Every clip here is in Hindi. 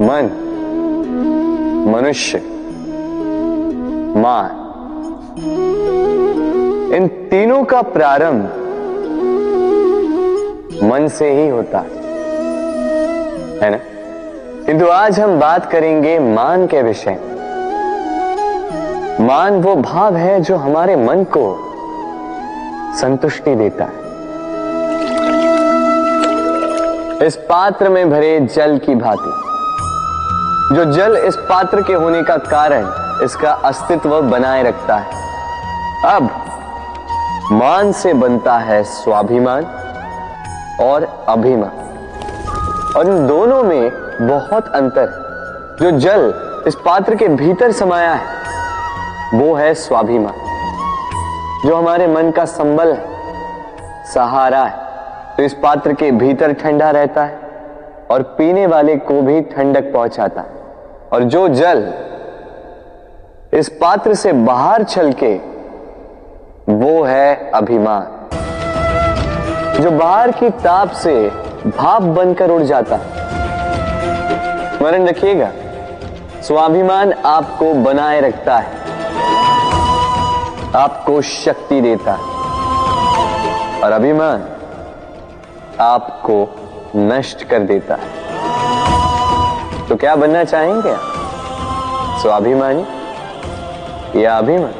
मन मनुष्य मान इन तीनों का प्रारंभ मन से ही होता है है ना किंतु आज हम बात करेंगे मान के विषय मान वो भाव है जो हमारे मन को संतुष्टि देता है इस पात्र में भरे जल की भांति जो जल इस पात्र के होने का कारण इसका अस्तित्व बनाए रखता है। अब मान से बनता है स्वाभिमान और अभिमान। और इन दोनों में बहुत अंतर जो जल इस पात्र के भीतर समाया है, वो है स्वाभिमान, जो हमारे मन का संबल है, सहारा है। तो इस पात्र के भीतर ठंडा रहता है और पीने वाले को भी ठंडक पहुंचाता है। और जो जल इस पात्र से बाहर छलके, वो है अभिमान। जो बाहर की ताप से भाप बनकर उड़ जाता है। स्मरण रखिएगा, स्वाभिमान आपको बनाए रखता है। आपको शक्ति देता है। और अभिमान आपको नष्ट कर देता है। तो क्या बनना चाहेंगे आप? स्वाभिमानी? या अभिमान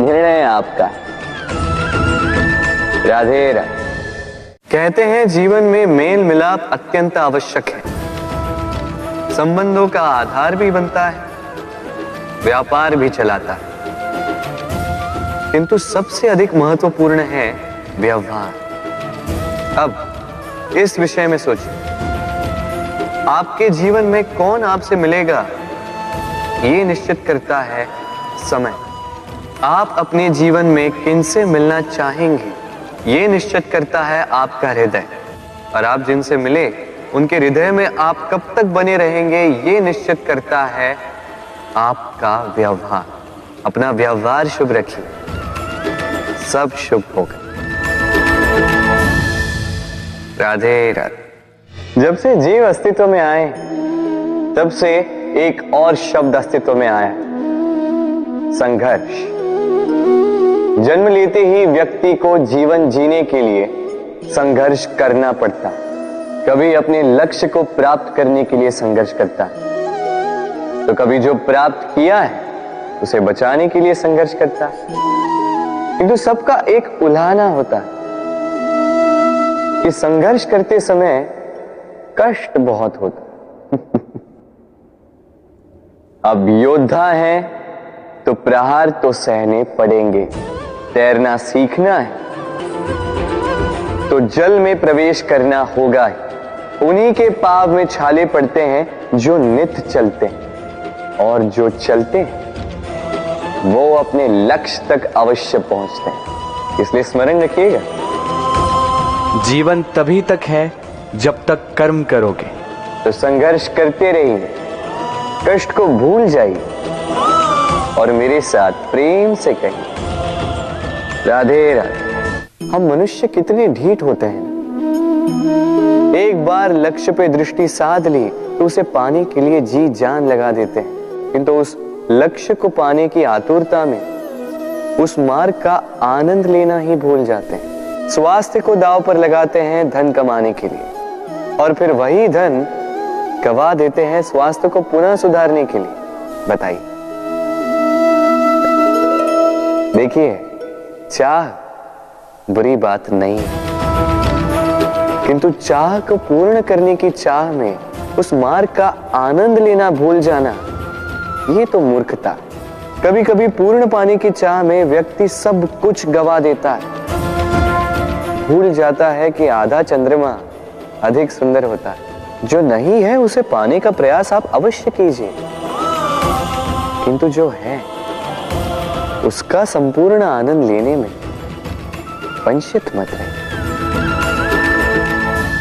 निर्णय आपका राधे राधे। कहते हैं, जीवन में मेल मिलाप अत्यंत आवश्यक है। संबंधों का आधार भी बनता है, व्यापार भी चलाता है। किंतु सबसे अधिक महत्वपूर्ण है व्यवहार। अब, इस विषय में सोचिए। आपके जीवन में कौन आपसे मिलेगा, ये निश्चित करता है समय। आप अपने जीवन में किनसे मिलना चाहेंगे, ये निश्चित करता है आपका हृदय। और आप जिनसे मिले, उनके हृदय में आप कब तक बने रहेंगे, ये निश्चित करता है आपका व्यवहार। अपना व्यवहार शुभ रखिए। सब शुभ होगा। राधे राधे। जब से जीव अस्तित्व में आए, तब से एक और शब्द अस्तित्व में आया। संघर्ष। जन्म लेते ही व्यक्ति को जीवन जीने के लिए संघर्ष करना पड़ता। कभी अपने लक्ष्य को प्राप्त करने के लिए संघर्ष करता। तो कभी जो प्राप्त किया है, उसे बचाने के लिए संघर्ष करता। किंतु सबका एक उल्हाना होता कि संघर्ष करते समय कष्ट बहुत होता अब योद्धा है तो प्रहार तो सहने पड़ेंगे। तैरना सीखना है तो जल में प्रवेश करना होगा उन्हीं के पाव में छाले पड़ते हैं, जो नित चलते हैं। और जो चलते हैं, वो अपने लक्ष्य तक अवश्य पहुँचते हैं। इसलिए स्मरण रखिएगा। जीवन तभी तक है जब तक कर्म करोगे। तो संघर्ष करते रहिए। कष्ट को भूल जाइए। और मेरे साथ प्रेम से कहिए। राधे राधे। हम मनुष्य कितने ढीठ होते हैं। एक बार लक्ष्य पे दृष्टि साध ली तो उसे पाने के लिए जी जान लगा देते हैं। किंतु उस लक्ष्य को पाने की आतुरता में उस मार्ग का आनंद लेना ही भूल जाते हैं। स्वास्थ्य को दाव पर लगाते हैं धन कमाने के लिए। और फिर वही धन गवा देते हैं स्वास्थ्य को पुनः सुधारने के लिए। बताइए। देखिए, चाह बुरी बात नहीं है। किंतु चाह को पूर्ण करने की चाह में उस मार्ग का आनंद लेना भूल जाना, ये तो मूर्खता। कभी कभी पूर्ण पाने की चाह में व्यक्ति सब कुछ गवा देता है। भूल जाता है कि आधा चंद्रमा अधिक सुंदर होता है। जो नहीं है, उसे पाने का प्रयास आप अवश्य कीजिए। किंतु जो है, उसका संपूर्ण आनंद लेने में वंचित मत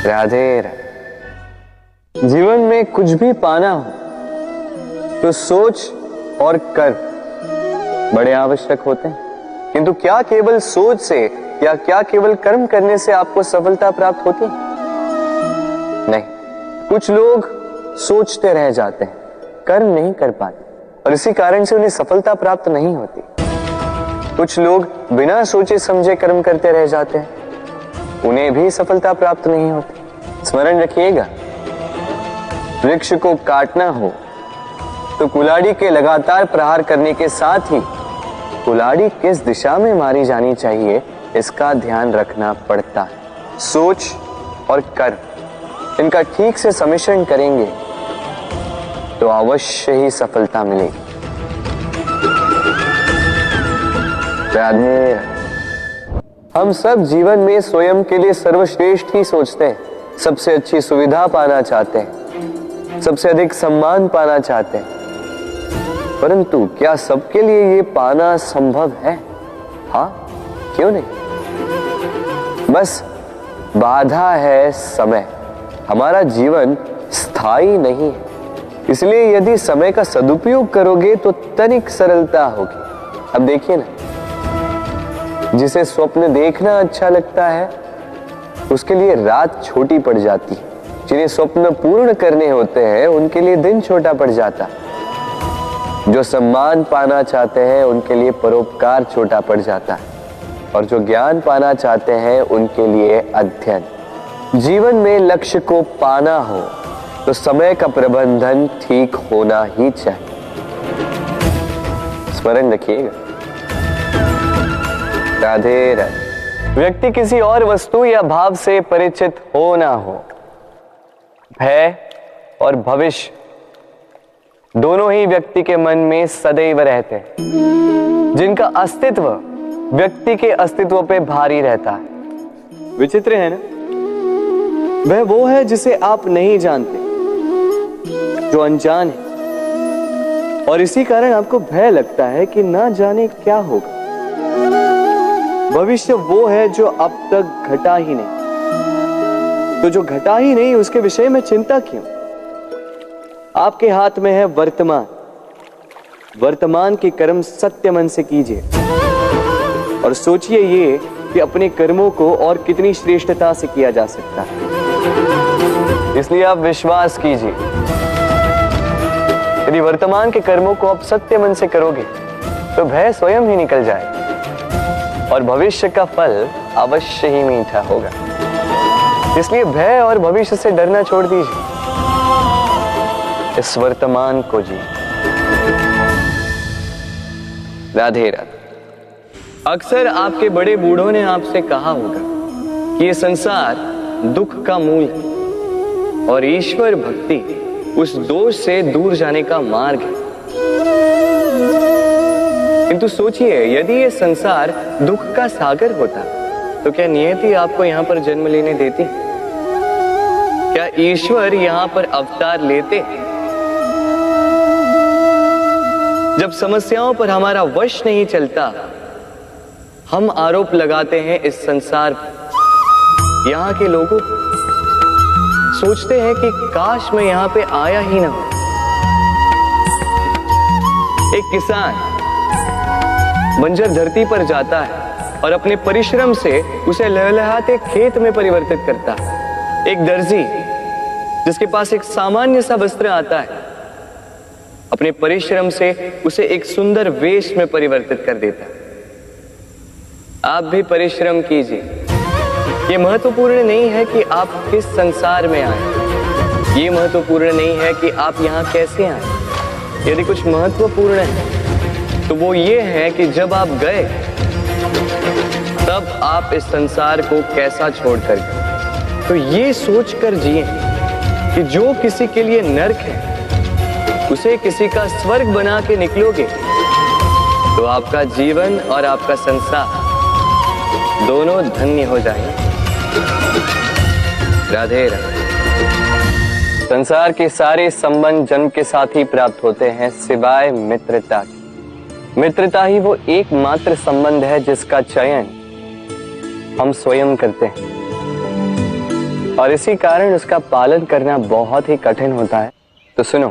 राधे राधे। जीवन में कुछ भी पाना हो तो सोच और कर बड़े आवश्यक होते हैं। किंतु क्या केवल सोच से या क्या केवल कर्म करने से आपको सफलता प्राप्त होती है? नहीं। कुछ लोग सोचते रह जाते हैं, कर्म नहीं कर पाते, और इसी कारण से उन्हें सफलता प्राप्त नहीं होती। कुछ लोग बिना सोचे समझे कर्म करते रह जाते हैं, उन्हें भी सफलता प्राप्त नहीं होती। स्मरण रखिएगा, वृक्ष को काटना हो तो कुलाड़ी के लगातार प्रहार करने के साथ ही कुलाड़ी किस दिशा में मारी जानी चाहिए, इसका ध्यान रखना पड़ता है। सोच और कर्म। इनका ठीक से सम्मिश्रण करेंगे तो अवश्य ही सफलता मिलेगी। राधे हम सब जीवन में स्वयं के लिए सर्वश्रेष्ठ ही सोचते हैं। सबसे अच्छी सुविधा पाना चाहते हैं। सबसे अधिक सम्मान पाना चाहते हैं। परंतु क्या सबके लिए ये पाना संभव है? हाँ क्यों नहीं? बस, बाधा है समय। हमारा जीवन स्थायी नहीं है। इसलिए यदि समय का सदुपयोग करोगे तो तनिक सरलता होगी। अब देखिए ना, जिसे स्वप्न देखना अच्छा लगता है, उसके लिए रात छोटी पड़ जाती जिन्हें स्वप्न पूर्ण करने होते हैं, उनके लिए दिन छोटा पड़ जाता जो सम्मान पाना चाहते हैं, उनके लिए परोपकार छोटा पड़ जाता है। और जो ज्ञान पाना चाहते हैं, उनके लिए अध्ययन। जीवन में लक्ष्य को पाना हो तो समय का प्रबंधन ठीक होना ही चाहिए। स्मरण रखिएगा। राधे राधे। व्यक्ति किसी और वस्तु या भाव से परिचित हो ना हो, भय और भविष्य, दोनों ही व्यक्ति के मन में सदैव रहते हैं। जिनका अस्तित्व व्यक्ति के अस्तित्व पे भारी रहता है। विचित्र है ना? वह वो है जिसे आप नहीं जानते, जो अनजान है। और इसी कारण आपको भय लगता है कि ना जाने क्या होगा। भविष्य वो है जो अब तक घटा ही नहीं। तो जो घटा ही नहीं, उसके विषय में चिंता क्यों? आपके हाथ में है वर्तमान। वर्तमान के कर्म सत्य मन से कीजिए। और सोचिए ये कि अपने कर्मों को और कितनी श्रेष्ठता से किया जा सकता है। इसलिए आप विश्वास कीजिए। यदि वर्तमान के कर्मों को आप सत्य मन से करोगे तो भय स्वयं ही निकल जाए और भविष्य का फल अवश्य ही मीठा होगा। इसलिए भय और भविष्य से डरना छोड़ दीजिए। इस वर्तमान को जी। राधे राधे। अक्सर आपके बड़े बूढ़ों ने आपसे कहा होगा कि ये संसार दुख का मूल है। और ईश्वर भक्ति उस दोष से दूर जाने का मार्ग है। किंतु सोचिए, यदि ये संसार दुख का सागर होता तो क्या नियति आपको यहाँ पर जन्म लेने देती? क्या ईश्वर यहाँ पर अवतार लेते? जब समस्याओं पर हमारा वश नहीं चलता, हम आरोप लगाते हैं इस संसार पर। यहाँ के लोगों सोचते हैं कि काश मैं यहाँ पे आया ही ना एक किसान बंजर धरती पर जाता है और अपने परिश्रम से उसे लहलहाते खेत में परिवर्तित करता है। एक दर्जी जिसके पास एक सामान्य सा वस्त्र आता है, अपने परिश्रम से उसे एक सुंदर वेश में परिवर्तित कर देता है। आप भी परिश्रम कीजिए। ये महत्वपूर्ण नहीं है कि आप किस संसार में आए। ये महत्वपूर्ण नहीं है कि आप यहाँ कैसे आए। यदि कुछ महत्वपूर्ण है तो वो ये है कि जब आप गए, तब आप इस संसार को कैसा छोड़कर गए। तो ये सोच कर जिए कि जो किसी के लिए नर्क है, उसे किसी का स्वर्ग बना के निकलोगे तो आपका जीवन और आपका संसार दोनों धन्य हो जाएँगे। राधे राधे। संसार के सारे संबंध जन्म के साथ ही प्राप्त होते हैं, सिवाय मित्रता की। मित्रता ही वो एकमात्र संबंध है जिसका चयन हम स्वयं करते हैं। और इसी कारण उसका पालन करना बहुत ही कठिन होता है। तो सुनो।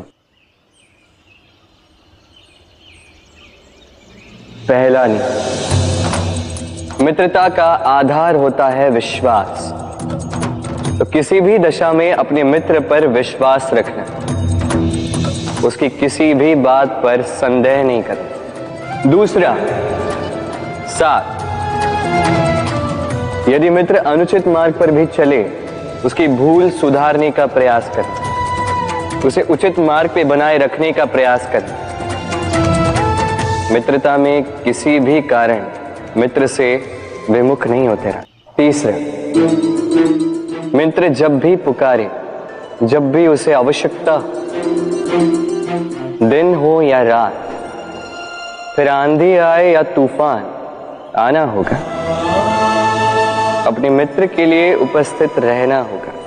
पहला नियम। मित्रता का आधार होता है विश्वास। तो किसी भी दशा में अपने मित्र पर विश्वास रखना। उसकी किसी भी बात पर संदेह नहीं करना। दूसरा सात यदि मित्र अनुचित मार्ग पर भी चले, उसकी भूल सुधारने का प्रयास करें उसे उचित मार्ग पे बनाए रखने का प्रयास करें मित्रता में किसी भी कारण मित्र से विमुख नहीं होते रहा तीसरा मित्र, जब भी पुकारे, जब भी उसे आवश्यकता दिन हो या रात, फिर आंधी आए या तूफ़ान, आना होगा। अपने मित्र के लिए उपस्थित रहना होगा।